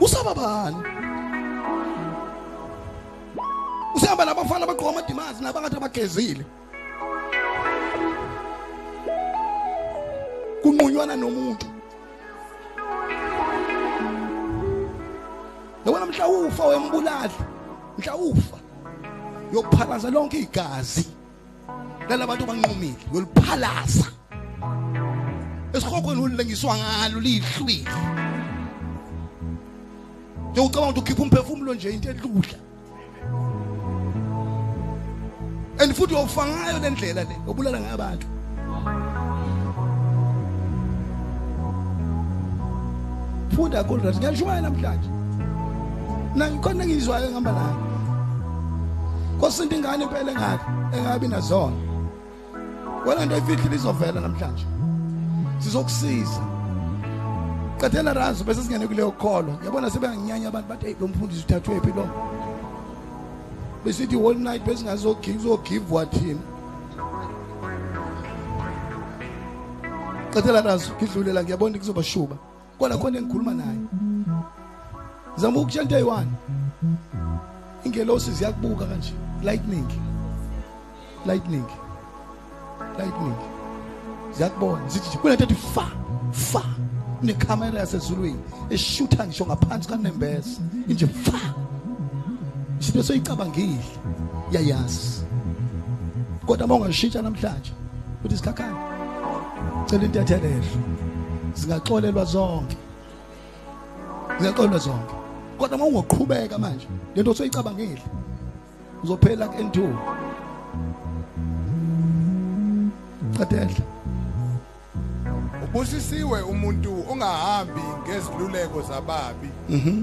usaba bani? Usihamba nabafana abagqoka amadimazi nabangathi abagezile kunqunywana nomuntu. Yabona mhla ufa wembulali mhla ufa yokuphalaza lonke igazi lalabantu banqumile yoliphalaza esihokweni ulengiswa ngalo lihlwili nje ucabanga ukuthi ukhipha umphefumulo nje into edludla. And futhi uyofa ngayo le ndlela le obulala ngayo abantu funda kakhulu rathi ngiyalishumayela namhlanje. Na ngikhona ngizwayo ngihamba nayo kosinto ingane impela engaka engabi nazona? Wena nto ifihlile izovela namhlanje. Sizokusiza. Qathela razo bese singene kuleyo kholo. Yabona sebenganginyanya abantu bathi hey lo mfundisi uthathwe phi lo? Besithi whole night besingazogivwa thina. Qathela razo ngidlulela ngiyabona kuzoba shuba kodwa khona engikhuluma naye. Zama ukutshela into eyi-one. Ingelosi ziyakubuka kanje. Lightning. Lightning. Lightning. Ziyakubona. Zithi kunento ethi fa fa nekhamera yasezulwini eshutha ngisho ngaphansi kanembeza inje fa. Isinto soyicabangile yayazi. Kodwa uma ungashintsha namhlanje uthi sikhakhana cela intethelelo. Zingaxolelwa zonke. Zingaxolelwa zonke. Kodwa uma ungoqhubeka manje lento soyicabangile uzophela ku-n2 qadedla ubusisiwe umuntu ongahambi ngeziluleko zababi. Mhm.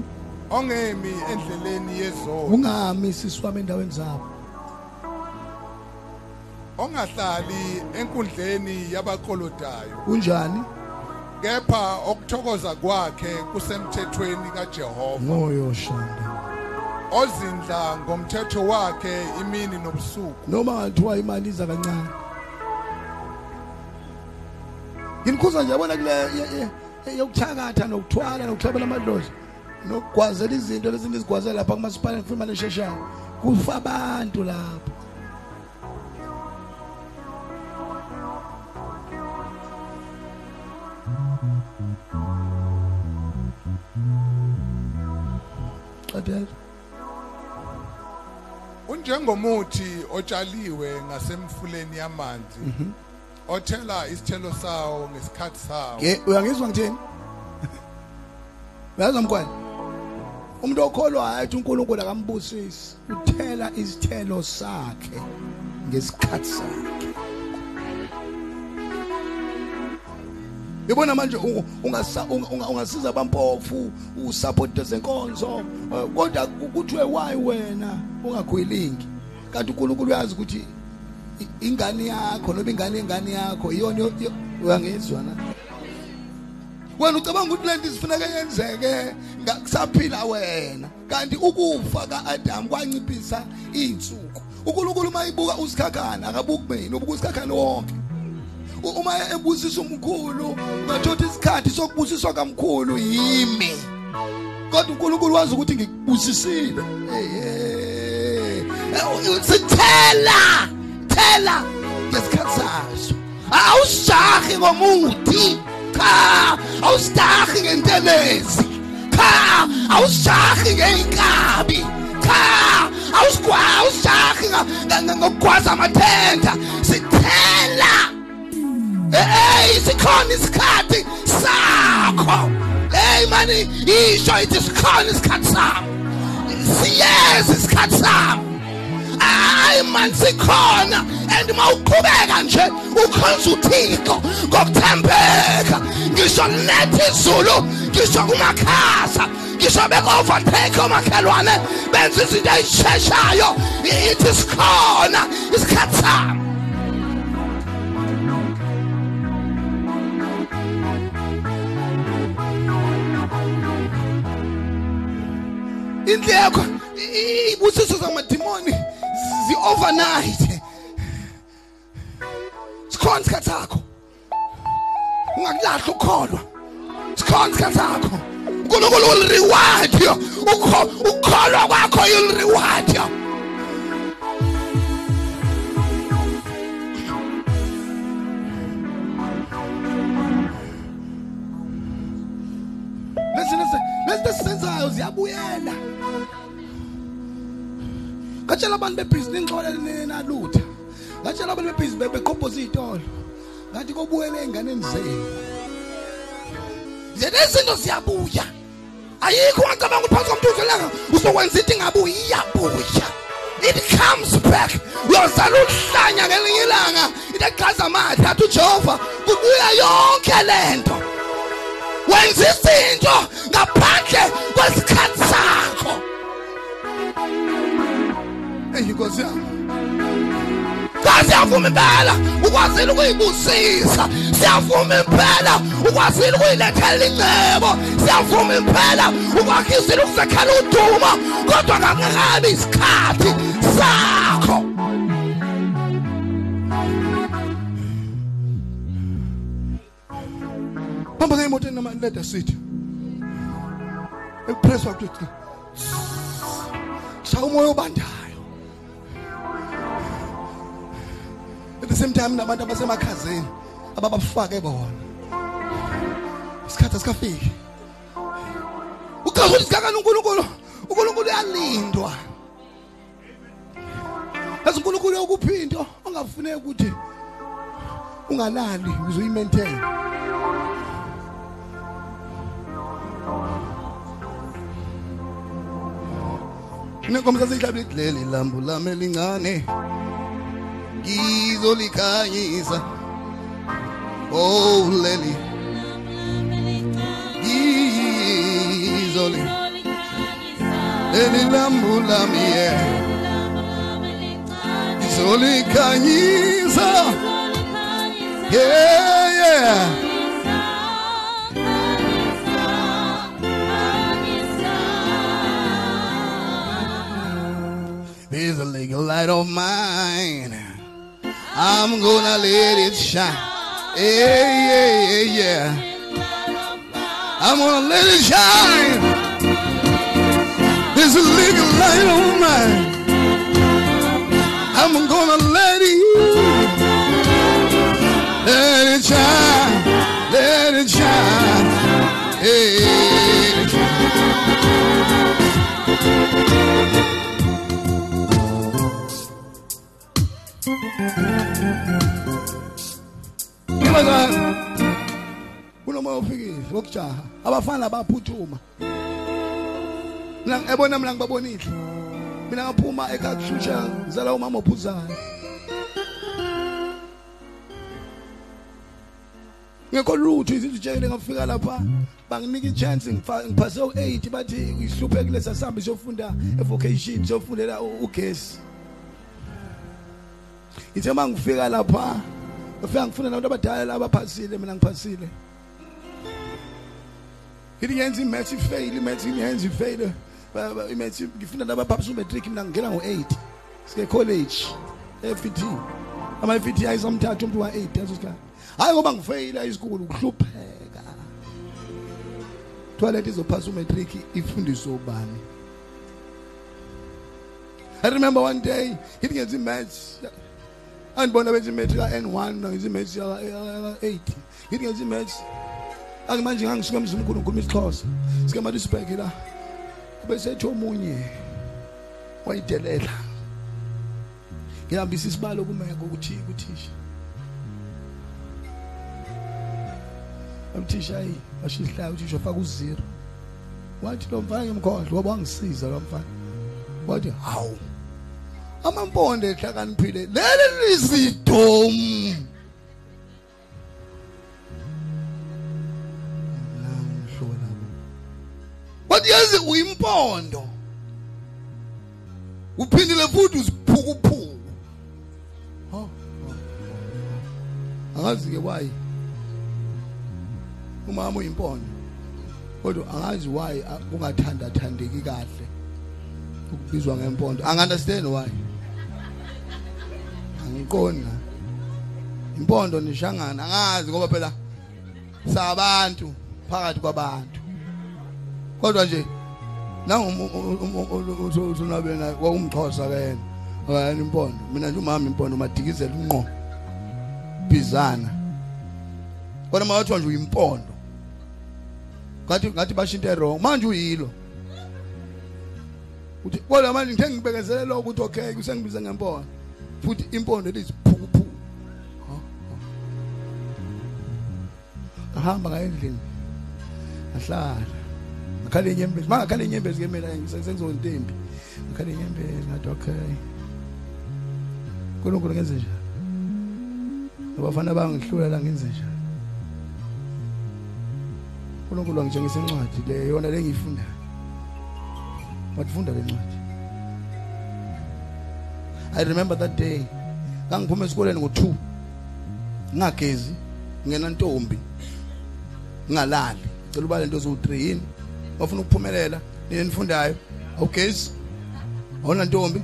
Ongemi endleleni yezono ungami sisiwami endaweni zabo. Ongahlali enkundleni yabaqolodayo kunjani? Kepha okuthokoza kwakhe kusemthethweni kaJehova. Ngoyo shanda ozindla ngomthetho wakhe imini nobusuku. Noma ngathiwa imali iza kancane. Nginikhuza nje yabona kule ye- ye- ye- yokuthakatha nokuthwala nokuhlabela amadlozi. Nokugwazela izinto lezinto ezigwazela lapha kumasipala ngifuna imali esheshayo. Kufa abantu lapho. Qadela unjengomuthi otshaliwe ngasemfuleni yamanzi othela isithelo sawo ngesikhathi sawo. Ye uyangizwa ngithini? Uyazwa mkwani? Umuntu okholwayo athi uNkulunkulu akambusisi, uthela isithelo sakhe ngesikhathi sakhe. Yabona manje u- ungasa- unga- unga- ungasiza abampofu, usupport ezenkonzo, eh, kodwa kuthiwe why wena ungakhwelingi? Kanti uNkulunkulu uyazi ukuthi i- ingane yakho noma ingane ingane yakho iyona yo- yo- uyangizwa na wena ucabanga ukuthi lento isifuneka yenzeke? Ngakusaphila wena. Kanti ukufa kaAdam kwanciphisa izinsuku uNkulunkulu mayibuka usikhakhana akabuki mina ubuka usikhakhana wonke. Uma ebusisa umkhulu ngathothi isikhathi sokubusiswa kamkhulu yimi kodwa uNkulunkulu wazi ukuthi ngikubusisile. Sithela thela ngesikhathi saso. Awusahi ngomuthi. Cha awusahi ngentelezi. Cha awusahi ngeinkabi cha awusikwa awusahi ngokugwaza amathenda. Sithela. Hey sikhona isikhathi sakho. Hey mani isho ithi sikhona isikhathi sami. Siyeza isikhathi sami hayi man sikhona and mawuqhubeka nje ukhonza uthixo ngokuthembeka ngisho letha izulu ngisho kumakhasa ngisho bek-overtake omakhelwane benza izinto ey'sheshayo ithi sikhona isikhathi sami indleko ibusiso zamadimoni zi-overnight sikhona isikhathi sakho. Ungakulahla ukukholwa. Sikhona isikhathi sakho. Unkulunkulu ulireward yo ukukholwa kwakho yulireward yo lesi lesi senzayo ziyabuyela ngatshela abantu bebhizinisi ngixolele nalutha ngatshela abantu bebhizinisi bekhompoza izitolo ngathi kobuyele enganeni zenu. Nje lezinto ziyabuya. Ayikho wacabanga ukuthi phansi komntu uzolanga uzokwenza into ingabuyi iyabuya it comes back. Uyozala uhlanya ngelinye ilanga. Into eqhaza amathe athi ujehova kubuya yonke lento wenza izinto ngaphandle kwesikhathi sakho eyi nkosi yami. Cha siyavuma impela ukwazile ukuyibusisa. Siyavuma impela ukwazile ukuyilethela incebo. Siyavuma impela ukwakhisile ukuzekhela udumo kodwa kangakabi isikhathi sakho. Hamba ngemotweni noma leda sithi ekupresswa kuthi shaya umoya obandayo at the same time nabantu abasemakhazeni ababafake bona. Isikhathi asikafiki. Uchaza ukuthi sikakani uNkulunkulu? uNkulunkulu uyalindwa. Yazi uNkulunkulu ukuphi into ongafuneki ukuthi ungalali uzoyimaintain Nenkomo sasihlabile idlele lambu lami elincane. Ngizolikhanyisa Oh leli ngizoli leli lambu lami yeah ngizolikhanyisa yeah yeah. There's a little light of mine. I'm gonna let it shine. Yeah, yeah, yeah, yeah. I'm gonna let it shine. There's a little light on mine. I'm gonna let it, let it shine, let it shine. Hey. Kunomoya ofikile wokujaha abafana baphuthuma. Mina ebona mina ngibabonile. Mina ngaphuma ekathusha ngizala umama ophuzayo ngekho lutho izitshele ngafika lapha banginika ichance ngiphase u8 bathi ihluphe kulesa sambi siyofunda evocation siyofundela ugesi. Ithe mangifika lapha ngifika ngifuna nabantu abadala abaphasile mina ngiphasile. Ngithi ngenza imath fail imath ngenza ifail. Imath ngifuna nabaphapisa umatric mina ngingena ngo8 sike college eFT ama FT ayizomthatha umuntu wa8 yazo sikhathi hayi. Ngoba ngifeyila isikole ukuhlupheka. Toilet izophasa umatric ifundiso ubani? I remember one day ngithi ngenza imaths andibona benza imaths ka N1 ngenza imaths ya 8 ngithi ngenza imaths angimanje ngangisuka emzini unkulu ngikuma isixhosa sike madisibheke la bese ethi omunye wayidelela. Ngihambisa isibalo kumeko ukuthi ukuthisha umthisha ayi washihlayo uthisha ufaka uzero. Wathi lo mfana ngimkhohlwa waba wangisiza lo mfana. Wathi hawu. Amamponde ehlakaniphile leli lisidomu wathi yazi uyimpondo. Uphindile futhi uziphukuphuku. Ha angazi ke why? Umama uyimpondo. Kodwa angazi why kungathanda thandeki kahle ukubizwa ngempondo. Angunderstand why? Angiqonda impondo nishangana angazi ngoba phela sabantu phakathi kwabantu. Kodwa nje nangumunabela naye kwakumxhosa kena akayena impondo mina nje umama impondo madikizela unqo bizana kodwa mawathiwa nje uyimpondo ngathi ngathi bashinto wrong manje uyilo. Uthi kodwa manje ngithe ngibekezele lokho ukuthi okay kusengibiza ngempondo. Futhi impondo leziphuku ahamba ngayendlini ahlala. Ngakhala inyembezi. Mangakhala inyembezi ke mina ngisengizontembi ngakhala inyembezi ngathi okay. uNkulunkulu ngenze njani? Abafana bangihlula la ngenze njani? uNkulunkulu angitshengisa incwadi le yona le ngiyifundayo wathifunda le ncwadi. I remember that day. Ngangiphuma esikoleni ngo2 ngagezi ngena ntombi ngalali cela ubale into zo3 yini? Bafuna ukuphumelela nini nifundayo awugezi awuna ntombi?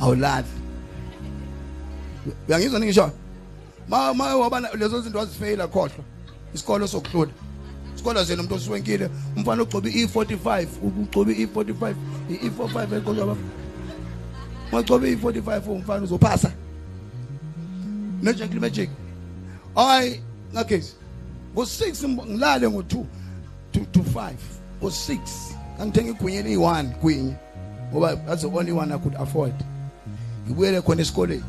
Awulali. Uyangizwa ningisho ma ma wabana lezo zinto wazifeyila khohlwa. Isikolo sokuhlula. Isikolo zena umuntu osuwenkile umfana ogcoba i45 ugcoba i45 i45 eqoqa baba magcoba i45 umfana uzophasa. Magic magic. Ay ngagezi ngo6 ngilale ngo2 to to 5 ngo6 ngangithenga igwinye liyi1 gwinye ngoba that's the only one I could afford. Ngibuyele khona esikoleni.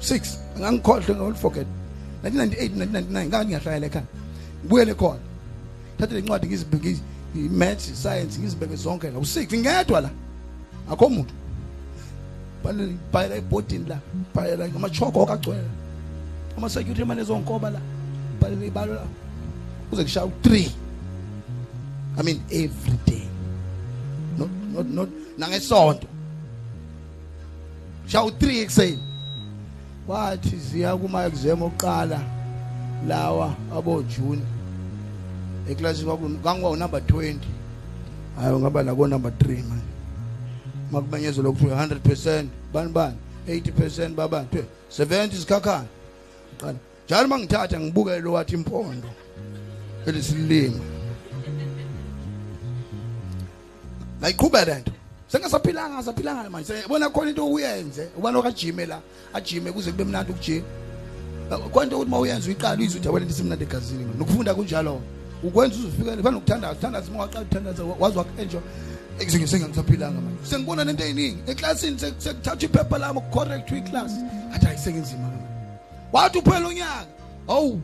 6 ngangikhohle ngoliforget 1998 1999 ngake ngiyahlala ekhaya. Ngibuyele khona thatha lencwadi ngizibheke i-maths science ngizibheke zonke la. U6 ngedwa la. Akho umuntu bale bhala ebhodini la bhala amachoko akagcwele ama security manje zonkoba la bhala ibalo la. Uze kushaya u3 i mean every day. Not not not nangesonto. Shaya u3 ekseni wathi ziya kuma exam oqala lawa abo June. Eclass kwakungangiwa number 20 hayi ngaba la ko number 3 manje makumenyezo lokuthiwa 100% bani bani 80% babani 70 sikhakhana qala njalo mangithatha ngibuke lo wathi impondo elisilima layiqhubeka lento sengasaphilanga ngasaphilanga manje sebona khona into uyenze ubani okajime la ajime kuze kube mnandi ukujima kwento ukuthi mawuyenza uyiqala uyizwe ukuthi awele lisimnandi egazini nokufunda kunjalo ukwenza uzufika kufanele ukuthandaza uthandaza uma waqala uthandaza wazwa enjoy ekuzinge sengangisaphilanga manje. Sengibona lento eyiningi. Eklasini sekuthatha iphepha lami ukucorrect iclass athi ayisengenzima manje wathi uphela unyaka. Awu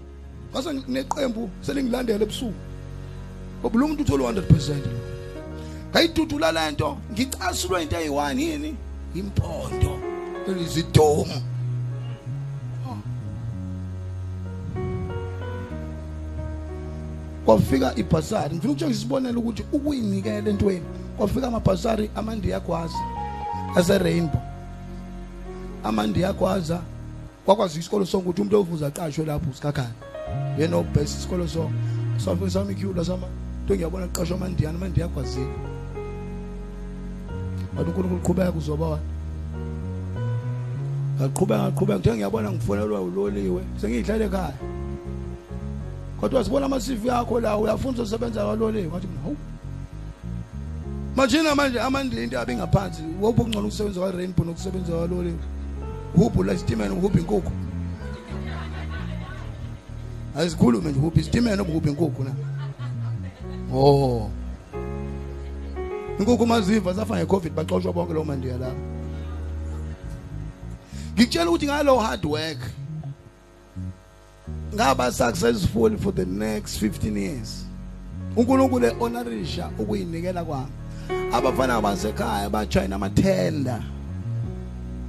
ngase neqembu selingilandela ebusuku. Ngoba lo muntu uthola 100% ngayidudula lento ngicasulwe into eyi1 yini? Impondo elizidomo kwafika ibhasari. Ngifuna ukutshengisa isibonelo ukuthi ukuyinikela entweni. Kwafika amabhasari amandi yakwazi ase rainbow. Amandi yakwaza kwakwazi isikolo sonke ukuthi umuntu ovuza aqashwe lapho usikhakhana yena obest isikolo sonke safika sami ikhula sama to ngiyabona qashwa amandiyana amandi yakwazile. Wathi uNkulunkulu qhubeka kuzoba wa? Ngaqhubeka ngaqhubeka ngithe ngiyabona ngifonelwa uloliwe. Sengiyihlale ekhaya. Kodwa sibona ama CV yakho la uyafunda usebenza kaloliwe ngathi hawu. Manje manje amandla into abe ngaphansi. Wopho kungcono ukusebenza kwa rainbow nokusebenza kaloliwe uhubhu la isitimela uhubhu inkukhu? Ayizikhulume nje uhubhu isitimela nobuhubhu inkukhu na? Oh. Inkukhu maziva zafa ngecovid baxoshwa bonke lo mandiya la. Ngikutshela ukuthi ngalo hard work ngaba successful for the next 15 years. uNkulunkulu ehonorisha ukuyinikela kwami. Abafana basekhaya bajoyina amathenda.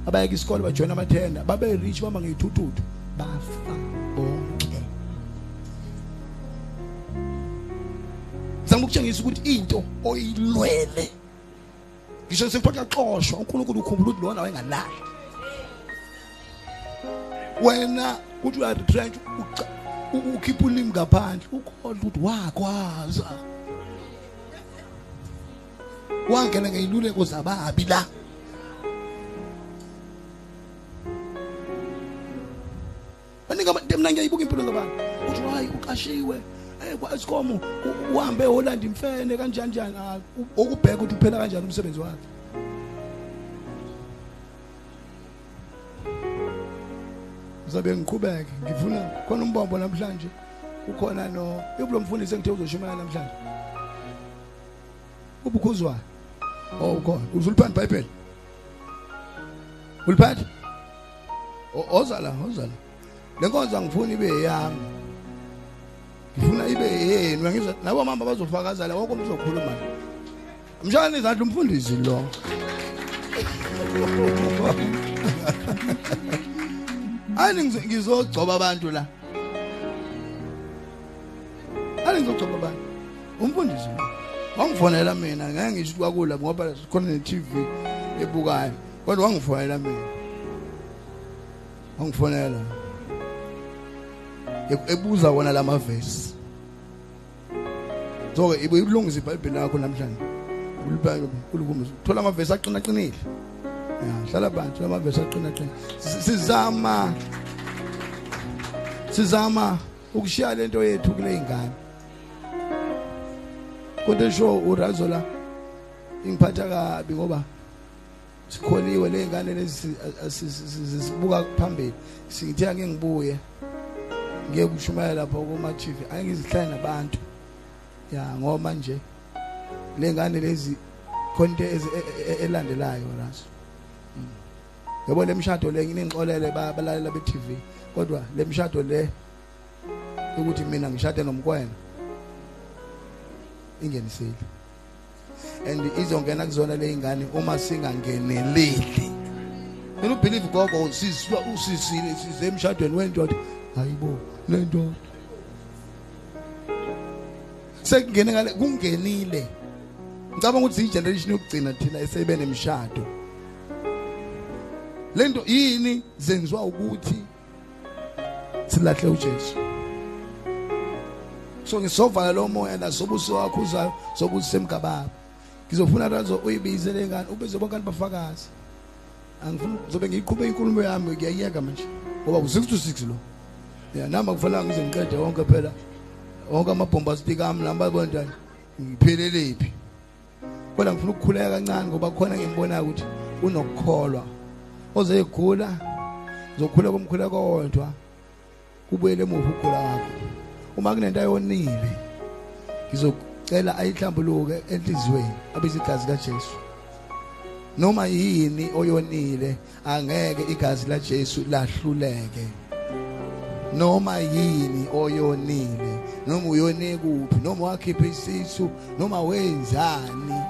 Abayeka isikole bajoyina amathenda. Babe rich bamba ngeyithututhu bafa bonke. Ngizama ukutshengisa ukuthi into oyilwele ngisho sekuphoqa xoshwa uNkulunkulu ukhumbula ukuthi lona wayengalali wena uthi uya retrench ukhipha ulimi ngaphandle ukholwa ukuthi wakwaza wangena ngeyiluleko zababi la. Baningi abantu mina ngiyayibuka impilo zabantu. Uthi hayi uqashiwe. Eh kwaSikomo uhambe eHolland imfene kanjani njani? Okubheka ukuthi uphela kanjani umsebenzi wakhe. Ngizabe ngiqhubeke ngifuna khona umbombo namhlanje. Ukhona no ibulo mfundisi engithe uzoshumayela namhlanje. Ubukhuzwayo oh ukhona uzuliphatha iBhayibheli uliphatha ozala ozala. Lenkonzo angifuni ibe yami. Ngifuna ibe yenu. Ngizwa nabo mama bazofakaza la wonke umuntu uzokhuluma mshana izandla umfundisi lo. Ani ngizogcoba abantu la. Ani ngizogcoba abantu. Umfundisi lo. Wangifonela mina ngeke ngisho kwakula ngoba sikhona ne TV ebukayo kodwa wangifonela mina. Wangifonela. Ebuza wona lamavesi so ke ibe ilungisa iBhayibheli lakho namhlanje. Ulibhayibheli ukhulume thola amavesi aqina qinile ya hlala bantu amavesi aqina qinile sizama sizama ukushiya lento yethu kule ingane. Kodwa esho urazola ingiphatha kabi ngoba sikholiwe le ngane lezi sizibuka phambili. Singithiya ngibuye ngiye kushumayela lapho kuma TV angizihlale nabantu. Ya ngoba nje lengane lezi konke e, e, elandelayo raso mm. yabo lemshado le nginengxolele balalela be TV kodwa lemshado le ukuthi mina ngishade nomkwena. Ingenisile. And izongena kuzona le ingane uma singangeneleli. Mina ubelieve gogo siswa usisile size emshadweni wendoda. Hayibo lento sekungene ngale kungenile. Ngicabanga ukuthi igeneration yokugcina thina esebe nemshado. Lento yini zenziwa ukuthi silahle uJesu? So ngisovala lo moya la sobuso wakho uzayo sobuso semgababa ngizofuna razo uyibize lengane ubize bonke abafakazi angifuni zobe ngiyiqhube inkulumo yami ngiyayeka manje. Ngoba ku 6 to 6 lo. Ya nami akufanele ngize ngiqede wonke phela. Wonke amabhombastic ami lamba konjani ngiphelelepi kodwa ngifuna ukukhuleka kancane ngoba khona ngimbonayo ukuthi unokukholwa. Ozegula zokhula komkhuleko kodwa kubuyele emuva ukugula kwakho uma kunento ayonile ngizocela ayihlambuluke enhlizweni abize igazi kaJesu. Noma yini oyonile angeke igazi laJesu lahluleke. Noma yini oyonile noma uyone kuphi noma wakhipha isisu noma wenzani.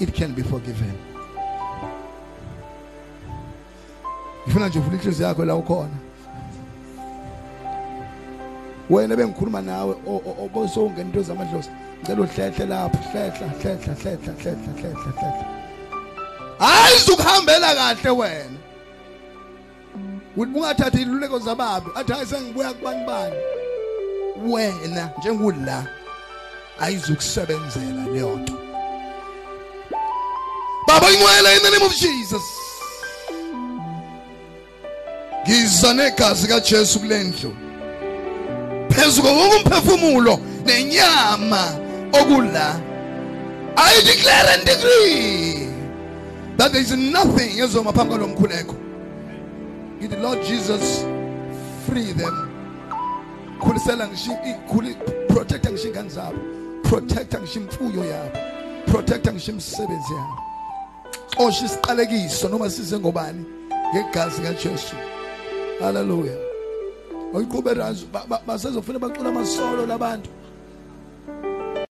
It can be forgiven. Ngifuna nje uvule inhliziyo yakho la ukhona. Wena bengikhuluma nawe obosongena into zamadlozi. Ngicela uhlehle lapho hlehla hlehla hlehla hlehla hlehla hlehla. Hayi ukuhambela kahle wena. Ungathathi iluleko zababi athi hayi sengibuya kubani bani? Wena njengula ayizukusebenzela leyo nto baba inwele in the name of Jesus. Ngiza negazi kaJesu kulendlu phezu konke umphefumulo nenyama okula i declare and decree that there is nothing ezoma phambi kwalomkhuleko. Ngithi Lord Jesus free them. Khulisela ngisho ikhuli protecta ngisho ingane zabo? Protecta ngisho imfuyo yabo. Protecta ngisho imisebenzi yabo. Xosha isiqalekiso noma size ngobani? Ngegazi kaJesu. Haleluya oyiqhubeka basezofuna bacula amasolo labantu.